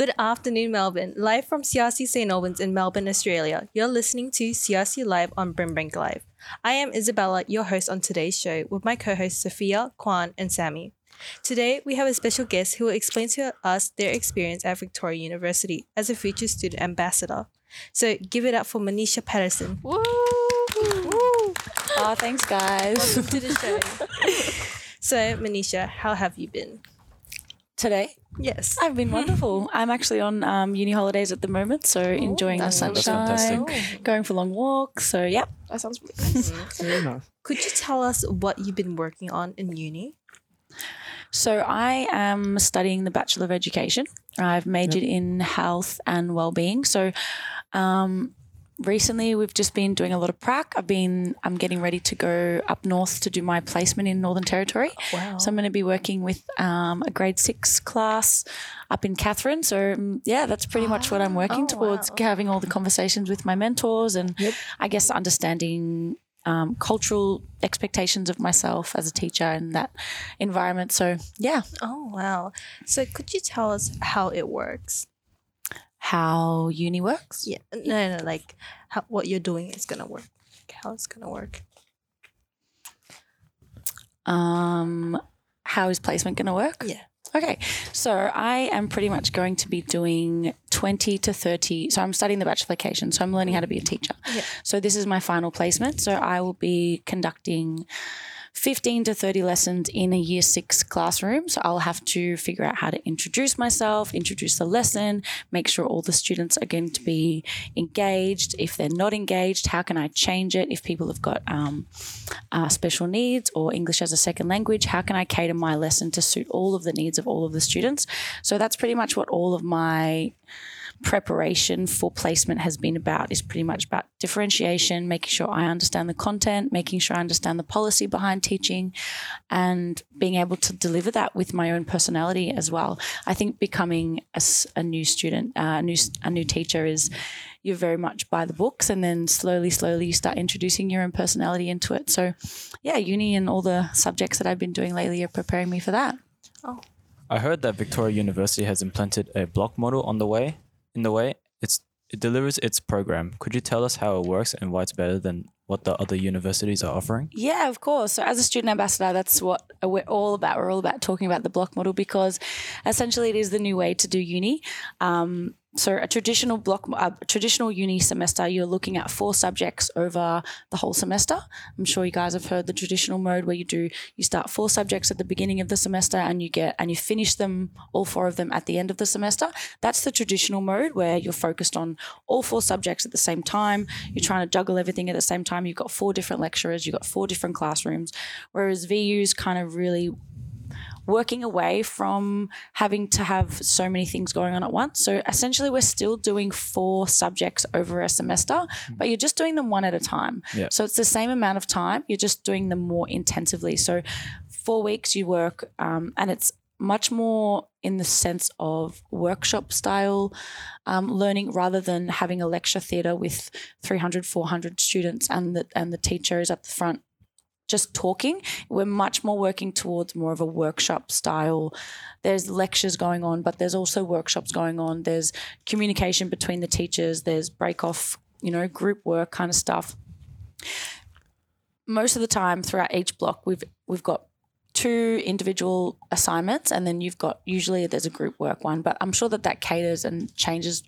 Good afternoon, Melbourne. Live from CRC St. Albans in Melbourne, Australia. You're listening to CRC Live on Brimbank Live. I am Isabella, your host on today's show, with my co hosts Sophia, Kwan, and Sammy. Today, we have a special guest who will explain to us their experience at Victoria University as a future student ambassador. So, give it up for Manisha Patterson. Woo! Oh, thanks, guys. Welcome to the show. so, Manisha, how have you been? Today, Yes. I've been wonderful. I'm actually on um, uni holidays at the moment, so enjoying the that sounds sunshine, fantastic. going for long walks. So, yeah. That sounds really nice. Very nice. Could you tell us what you've been working on in uni? So, I am studying the Bachelor of Education. I've majored in health and well-being. So, um, recently we've just been doing a lot of prac. I've been I'm getting ready to go up north to do my placement in Northern Territory. Wow. So I'm going to be working with um, a grade six class up in Katherine. So um, yeah, that's pretty much what I'm working Oh, towards. wow. Having all the conversations with my mentors and Yep. I guess understanding um, cultural expectations of myself as a teacher in that environment. So yeah, Oh, wow. So, could you tell us how it works? How uni works. Yeah. No, no, like how, what you're doing is going to work. How it's to work. Um, how is placement going to work? Yeah. Okay, so I am pretty much going to be doing 20 to 30. So I'm studying the bachelor bachelorification, so I'm learning how to be a teacher. Yeah. So this is my final placement. So I will be conducting 15 to 30 lessons in a year six classroom. So I'll have to figure out how to introduce myself, introduce the lesson, make sure all the students are going to be engaged. If they're not engaged, how can I change it? If people have got um, uh, special needs or English as a second language, how can I cater my lesson to suit all of the needs of all of the students? So that's pretty much what all of my preparation for placement has been about is pretty much about differentiation, making sure I understand the content, making sure I understand the policy behind teaching, and being able to deliver that with my own personality as well. I think becoming a new student, uh, a new a new teacher is you're very much by the books, and then slowly, slowly you start introducing your own personality into it. So, yeah, uni and all the subjects that I've been doing lately are preparing me for that. Oh. I heard that Victoria University has implemented a block model on the way. In the way, it's it delivers its program. Could you tell us how it works and why it's better than what the other universities are offering? Yeah, of course. So, as a student ambassador, that's what we're all about. We're all about talking about the block model because essentially it is the new way to do uni. Um, so, a traditional block, a traditional uni semester, you're looking at four subjects over the whole semester. I'm sure you guys have heard the traditional mode where you do you start four subjects at the beginning of the semester and you get and you finish them all four of them at the end of the semester. That's the traditional mode where you're focused on all four subjects at the same time. You're trying to juggle everything at the same time. You've got four different lecturers, you've got four different classrooms. Whereas VU's kind of really working away from having to have so many things going on at once. So essentially, we're still doing four subjects over a semester, but you're just doing them one at a time. Yeah. So it's the same amount of time, you're just doing them more intensively. So four weeks you work, um, and it's much more in the sense of workshop style um, learning rather than having a lecture theatre with 300 400 students and the, and the teacher is at the front just talking. We're much more working towards more of a workshop style. There's lectures going on, but there's also workshops going on. There's communication between the teachers. There's break off, you know, group work kind of stuff. Most of the time throughout each block, we've we've got two individual assignments, and then you've got usually there's a group work one. But I'm sure that that caters and changes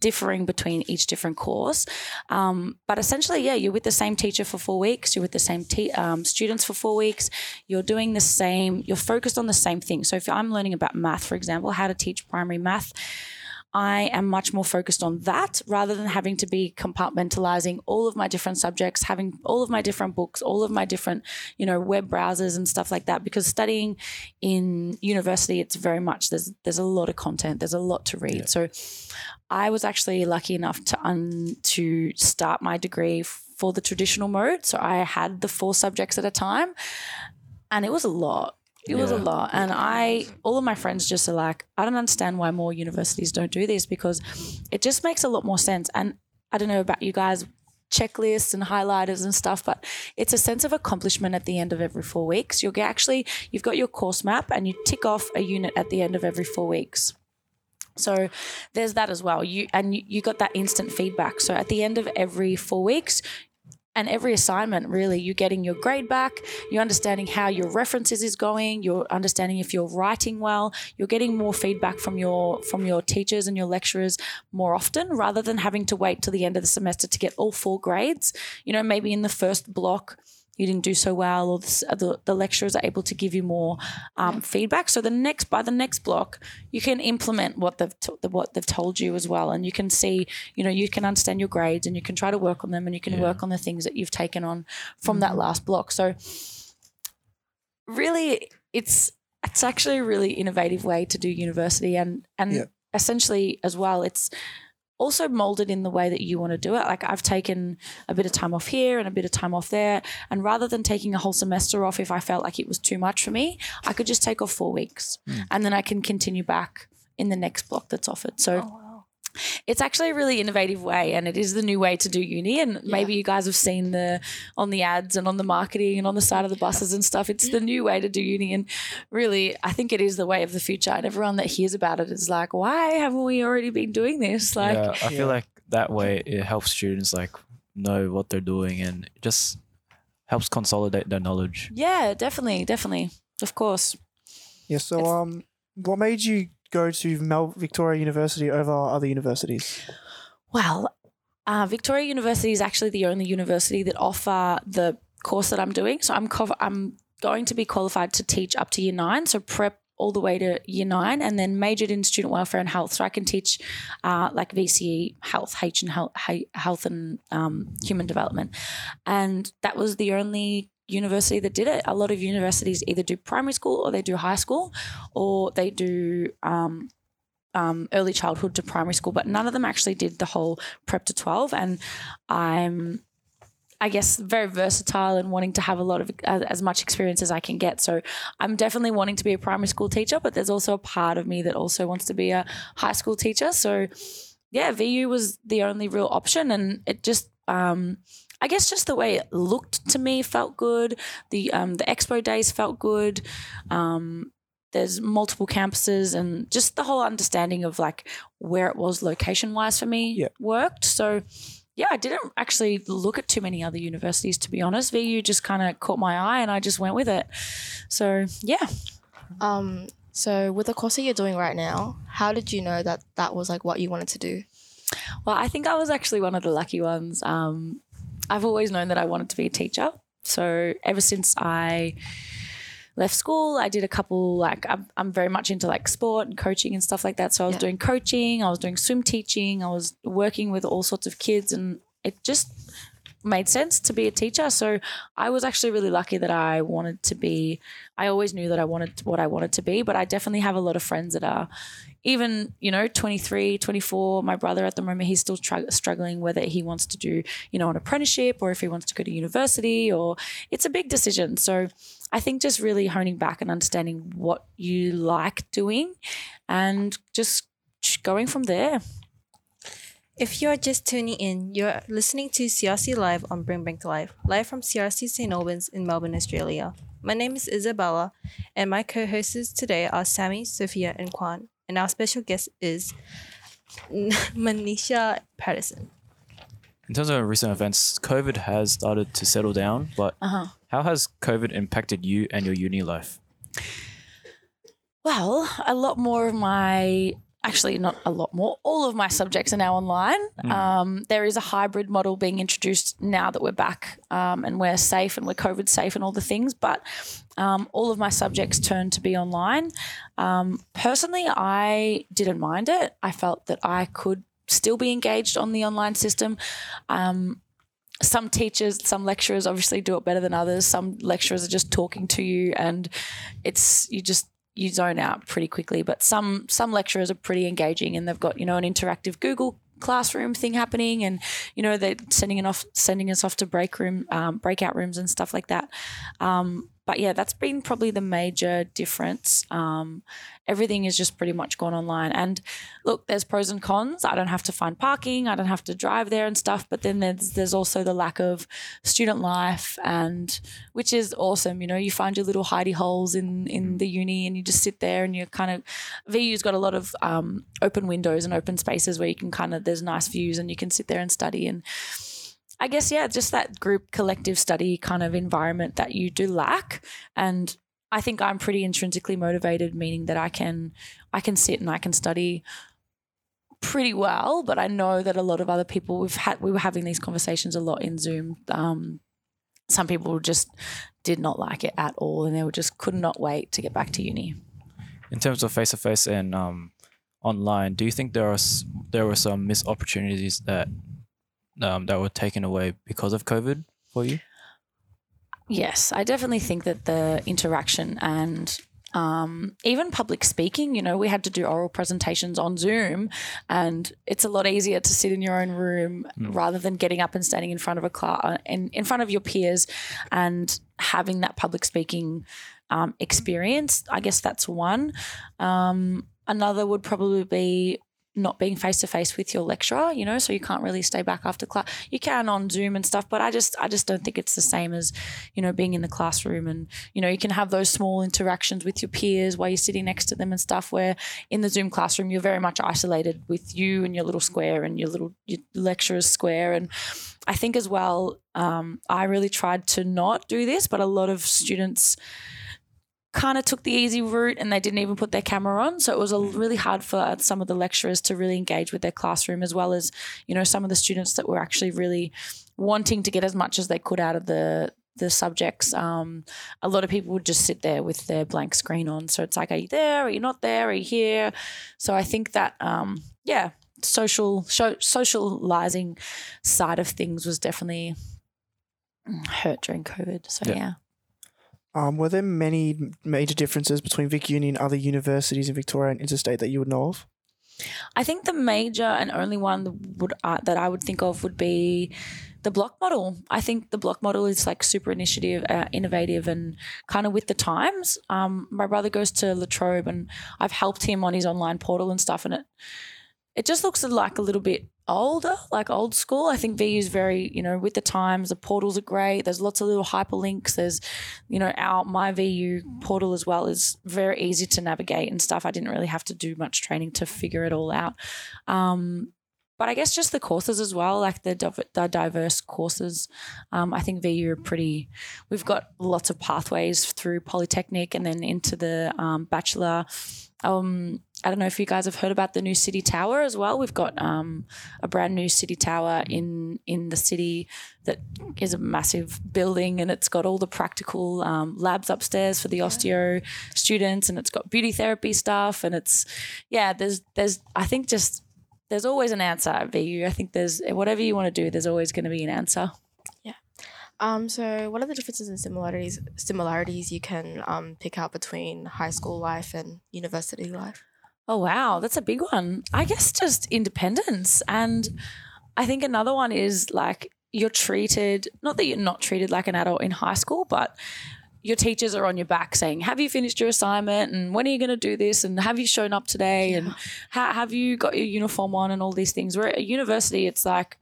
differing between each different course. Um, but essentially, yeah, you're with the same teacher for four weeks. You're with the same te- um, students for four weeks. You're doing the same. You're focused on the same thing. So if I'm learning about math, for example, how to teach primary math. I am much more focused on that rather than having to be compartmentalizing all of my different subjects, having all of my different books, all of my different, you know, web browsers and stuff like that. Because studying in university, it's very much there's there's a lot of content, there's a lot to read. So I was actually lucky enough to un, to start my degree for the traditional mode. So I had the four subjects at a time, and it was a lot. It was a lot. And I, all of my friends just are like, I don't understand why more universities don't do this because it just makes a lot more sense. And I don't know about you guys, checklists and highlighters and stuff, but it's a sense of accomplishment at the end of every four weeks. You'll get actually, you've got your course map and you tick off a unit at the end of every four weeks. So there's that as well. You and you, you got that instant feedback. So at the end of every four weeks, and every assignment really you're getting your grade back you're understanding how your references is going you're understanding if you're writing well you're getting more feedback from your from your teachers and your lecturers more often rather than having to wait till the end of the semester to get all four grades. You know maybe in the first block you didn't do so well, or the, the, the lecturers are able to give you more um, feedback. So the next by the next block, you can implement what they've t- what they've told you as well, and you can see, you know, you can understand your grades, and you can try to work on them, and you can Yeah. work on the things that you've taken on from that last block. So really, it's it's actually a really innovative way to do university, and and Yeah. essentially as well, it's also molded in the way that you want to do it. Like I've taken a bit of time off here and a bit of time off there. And rather than taking a whole semester off if I felt like it was too much for me, I could just take off four weeks hmm. and then I can continue back in the next block that's offered. So Oh, wow. It's actually a really innovative way and it is the new way to do uni. And maybe you guys have seen the on the ads and on the marketing and on the side of the buses and stuff. It's the new way to do uni. And really, I think it is the way of the future. And everyone that hears about it is like, why haven't we already been doing this? Like, yeah, I Yeah. feel like that way it helps students like know what they're doing and just helps consolidate their knowledge. Yeah, definitely, definitely. Of course. Yeah. So, It's- um, what made you go to Mel Victoria University over other universities? Well, uh, Victoria University is actually the only university that offer the course that I'm doing. So I'm I'm going to be qualified to teach up to year nine, so prep all the way to year nine, and then majored in student welfare and health. So I can teach uh, like VCE health, H and health, health and um, human development, and that was the only university that did it. A lot of universities either do primary school or they do high school, or they do um, um, early childhood to primary school, but none of them actually did the whole prep to 12. And I'm, I guess, very versatile and wanting to have a lot of as, much experience as I can get. So I'm definitely wanting to be a primary school teacher, but there's also a part of me that also wants to be a high school teacher. So yeah, VU was the only real option, and it just. Um, I guess just the way it looked to me felt good. The um, the expo days felt good. Um, there's multiple campuses and just the whole understanding of like where it was location wise for me Yeah. worked. So yeah, I didn't actually look at too many other universities to be honest. VU just kind of caught my eye and I just went with it. So yeah. Um, so with the course that you're doing right now, how did you know that that was like what you wanted to do? Well, I think I was actually one of the lucky ones. Um, I've always known that I wanted to be a teacher. So ever since I left school, I did a couple like I'm, I'm very much into like sport and coaching and stuff like that. So I was Yeah. doing coaching, I was doing swim teaching, I was working with all sorts of kids, and it just made sense to be a teacher. So I was actually really lucky that I wanted to be. I always knew that I wanted what I wanted to be, but I definitely have a lot of friends that are even you know 23 24 my brother at the moment he's still tr- struggling whether he wants to do you know an apprenticeship or if he wants to go to university or it's a big decision so i think just really honing back and understanding what you like doing and just going from there If you're just tuning in, you're listening to CRC Live on Brimbank Live, live from CRC St. Albans in Melbourne, Australia. My name is Isabella, and my co hosts today are Sammy, Sophia, and Kwan. And our special guest is Manisha Patterson. In terms of recent events, COVID has started to settle down, but uh-huh how has COVID impacted you and your uni life? Well, a lot more of my actually not a lot more. All of my subjects are now online. Um, there is a hybrid model being introduced now that we're back um, and we're safe and we're covid safe and all the things but um, all of my subjects turned to be online. Um, personally i didn't mind it. I felt that i could still be engaged on the online system. Um, some teachers, some lecturers obviously do it better than others. Some lecturers are just talking to you and it's you just you zone out pretty quickly. But some some lecturers are pretty engaging and they've got, you know, an interactive Google classroom thing happening and you know they're sending it off sending us off to break room um, breakout rooms and stuff like that um, but yeah, that's been probably the major difference. Um, everything is just pretty much gone online. And look, there's pros and cons. I don't have to find parking. I don't have to drive there and stuff. But then there's there's also the lack of student life, and which is awesome. You know, you find your little hidey holes in in the uni, and you just sit there and you're kind of. VU's got a lot of um, open windows and open spaces where you can kind of there's nice views and you can sit there and study and. I guess yeah, just that group collective study kind of environment that you do lack, and I think I'm pretty intrinsically motivated, meaning that I can I can sit and I can study pretty well. But I know that a lot of other people we've had we were having these conversations a lot in Zoom. Um, some people just did not like it at all, and they were just could not wait to get back to uni. In terms of face to face and um, online, do you think there are there were some missed opportunities that um, that were taken away because of COVID for you? Yes, I definitely think that the interaction and um, even public speaking, you know, we had to do oral presentations on Zoom, and it's a lot easier to sit in your own room rather than getting up and standing in front of a class in, in front of your peers and having that public speaking um, experience. I guess that's one. Um, another would probably be not being face to face with your lecturer, you know, so you can't really stay back after class. You can on Zoom and stuff, but I just I just don't think it's the same as, you know, being in the classroom and, you know, you can have those small interactions with your peers while you're sitting next to them and stuff where in the Zoom classroom you're very much isolated with you and your little square and your little your lecturer's square and I think as well um, I really tried to not do this, but a lot of students kind of took the easy route and they didn't even put their camera on. So it was a really hard for some of the lecturers to really engage with their classroom, as well as you know some of the students that were actually really wanting to get as much as they could out of the the subjects. Um, a lot of people would just sit there with their blank screen on. So it's like, are you there? Are you not there? Are you here? So I think that um, yeah, social sho- socializing side of things was definitely hurt during COVID. So Yeah. yeah. Um, were there many major differences between Vic Uni and other universities in Victoria and interstate that you would know of? I think the major and only one that would uh, that I would think of would be the block model. I think the block model is like super initiative, uh, innovative, and kind of with the times. Um, my brother goes to Latrobe, and I've helped him on his online portal and stuff, and it it just looks like a little bit older, like old school. I think VU is very, you know, with the times. The portals are great. There's lots of little hyperlinks. There's, you know, our my VU portal as well is very easy to navigate and stuff. I didn't really have to do much training to figure it all out. Um, but I guess just the courses as well, like the, the diverse courses. Um, I think VU are pretty. We've got lots of pathways through Polytechnic and then into the um, bachelor. Um, I don't know if you guys have heard about the new city tower as well. We've got um, a brand new city tower in in the city that is a massive building, and it's got all the practical um, labs upstairs for the osteo students, and it's got beauty therapy stuff, and it's yeah. There's there's I think just there's always an answer at VU. I think there's whatever you want to do, there's always going to be an answer. Um, so what are the differences and similarities similarities you can um, pick out between high school life and university life? Oh wow, that's a big one. I guess just independence and I think another one is like you're treated not that you're not treated like an adult in high school, but your teachers are on your back saying, "Have you finished your assignment? And when are you going to do this? And have you shown up today? And ha- have you got your uniform on? And all these things." Where at university, it's like,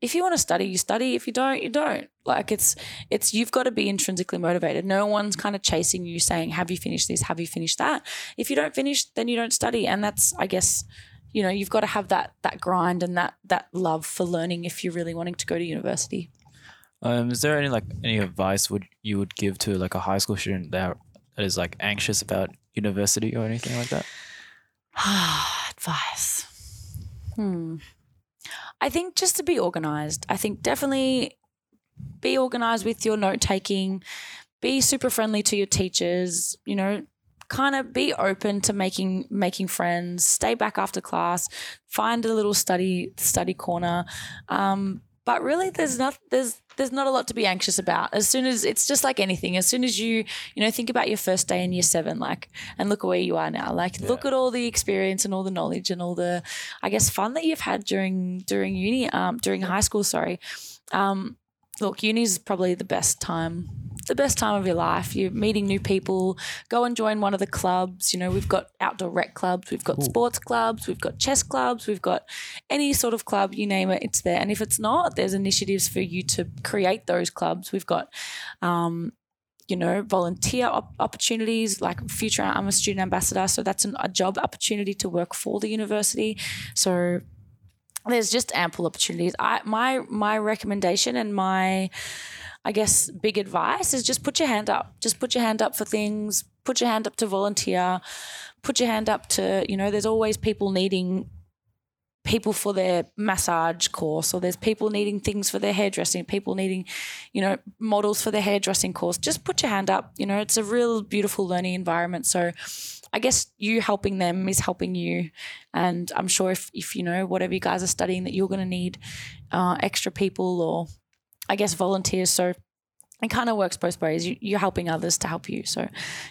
if you want to study, you study. If you don't, you don't. Like it's it's you've got to be intrinsically motivated. No one's kind of chasing you saying, "Have you finished this? Have you finished that?" If you don't finish, then you don't study, and that's I guess you know you've got to have that that grind and that that love for learning if you're really wanting to go to university. Um, is there any like any advice would you would give to like a high school student that that is like anxious about university or anything like that? Advice. Hmm. I think just to be organized. I think definitely be organized with your note taking. Be super friendly to your teachers. You know, kind of be open to making making friends. Stay back after class. Find a little study study corner. Um, but really, there's not there's there's not a lot to be anxious about. As soon as it's just like anything. As soon as you you know think about your first day in year seven, like, and look at where you are now. Like, look at all the experience and all the knowledge and all the, I guess, fun that you've had during during uni, um, during high school. Sorry. Um, look, uni is probably the best time the best time of your life. You're meeting new people. Go and join one of the clubs. You know, we've got outdoor rec clubs, we've got sports clubs, we've got chess clubs, we've got any sort of club, you name it, it's there. And if it's not, there's initiatives for you to create those clubs. We've got um, you know, volunteer op- opportunities. Like future, I'm a student ambassador, so that's an, a job opportunity to work for the university. So there's just ample opportunities. I my my recommendation and my I guess big advice is just put your hand up. Just put your hand up for things. Put your hand up to volunteer. Put your hand up to, you know, there's always people needing people for their massage course or there's people needing things for their hairdressing people needing you know models for their hairdressing course just put your hand up you know it's a real beautiful learning environment so i guess you helping them is helping you and i'm sure if, if you know whatever you guys are studying that you're going to need uh, extra people or i guess volunteers. So it kind of works both ways. You, you're helping others to help you. So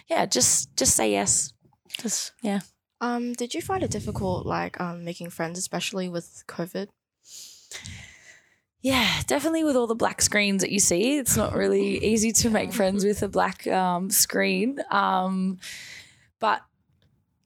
yeah just just say yes. Just yeah. Um, did you find it difficult, like um, making friends, especially with COVID? Yeah, definitely with all the black screens that you see, it's not really easy to make friends with a black um, screen. Um, but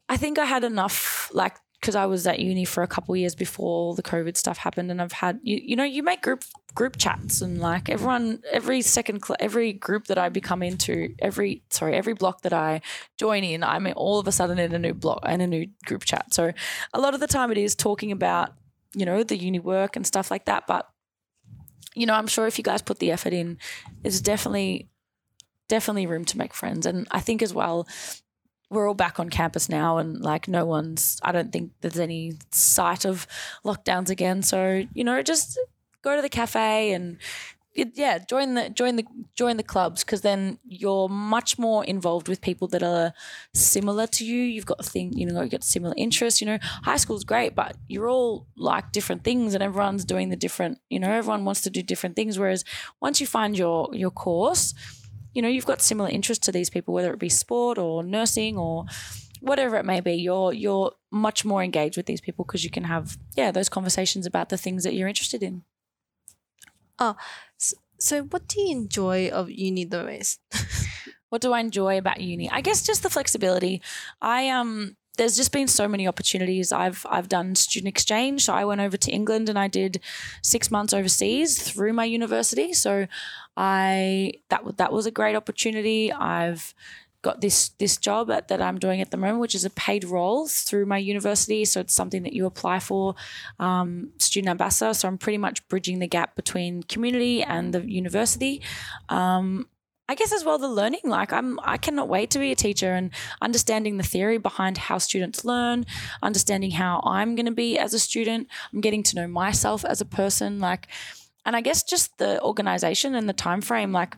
I think I had enough, like, because I was at uni for a couple years before the COVID stuff happened, and I've had you, you know, you make group group chats, and like everyone, every second, every group that I become into, every sorry, every block that I join in, I'm all of a sudden in a new block and a new group chat. So a lot of the time, it is talking about you know the uni work and stuff like that, but you know, I'm sure if you guys put the effort in, there's definitely definitely room to make friends. And I think as well, we're all back on campus now and like no one's I don't think there's any sight of lockdowns again. So, you know, just go to the cafe and yeah, join the join the join the clubs because then you're much more involved with people that are similar to you. You've got a thing, you know, you've got similar interests. You know, high school's great, but you're all like different things, and everyone's doing the different. You know, everyone wants to do different things. Whereas once you find your your course, you know, you've got similar interests to these people, whether it be sport or nursing or whatever it may be. You're you're much more engaged with these people because you can have yeah those conversations about the things that you're interested in. Oh. So, what do you enjoy of uni the most? What do I enjoy about uni? I guess just the flexibility. I um there's just been so many opportunities. I've I've done student exchange. So I went over to England and I did 6 months overseas through my university. So I that that was a great opportunity. I've got this this job at, that I'm doing at the moment, which is a paid role through my university. So it's something that you apply for, um, student ambassador. So I'm pretty much bridging the gap between community and the university. Um, I guess as well the learning. Like I'm, I cannot wait to be a teacher and understanding the theory behind how students learn, understanding how I'm going to be as a student. I'm getting to know myself as a person. Like, and I guess just the organization and the time frame. Like,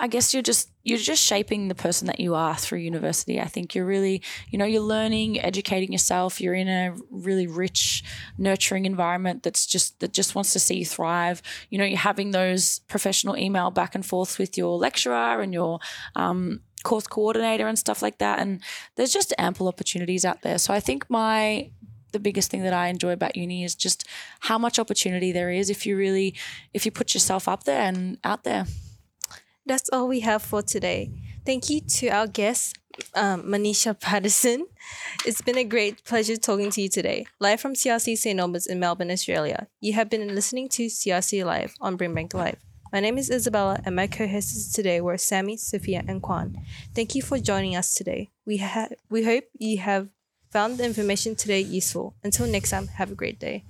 I guess you're just you're just shaping the person that you are through university. I think you're really, you know, you're learning, educating yourself. You're in a really rich, nurturing environment that's just that just wants to see you thrive. You know, you're having those professional email back and forth with your lecturer and your um, course coordinator and stuff like that. And there's just ample opportunities out there. So I think my the biggest thing that I enjoy about uni is just how much opportunity there is if you really if you put yourself up there and out there. That's all we have for today. Thank you to our guest, um, Manisha Patterson. It's been a great pleasure talking to you today. Live from CRC St. Albans in Melbourne, Australia. You have been listening to CRC Live on Brimbank Live. My name is Isabella, and my co-hosts today were Sammy, Sophia, and Kwan. Thank you for joining us today. We ha- we hope you have found the information today useful. Until next time, have a great day.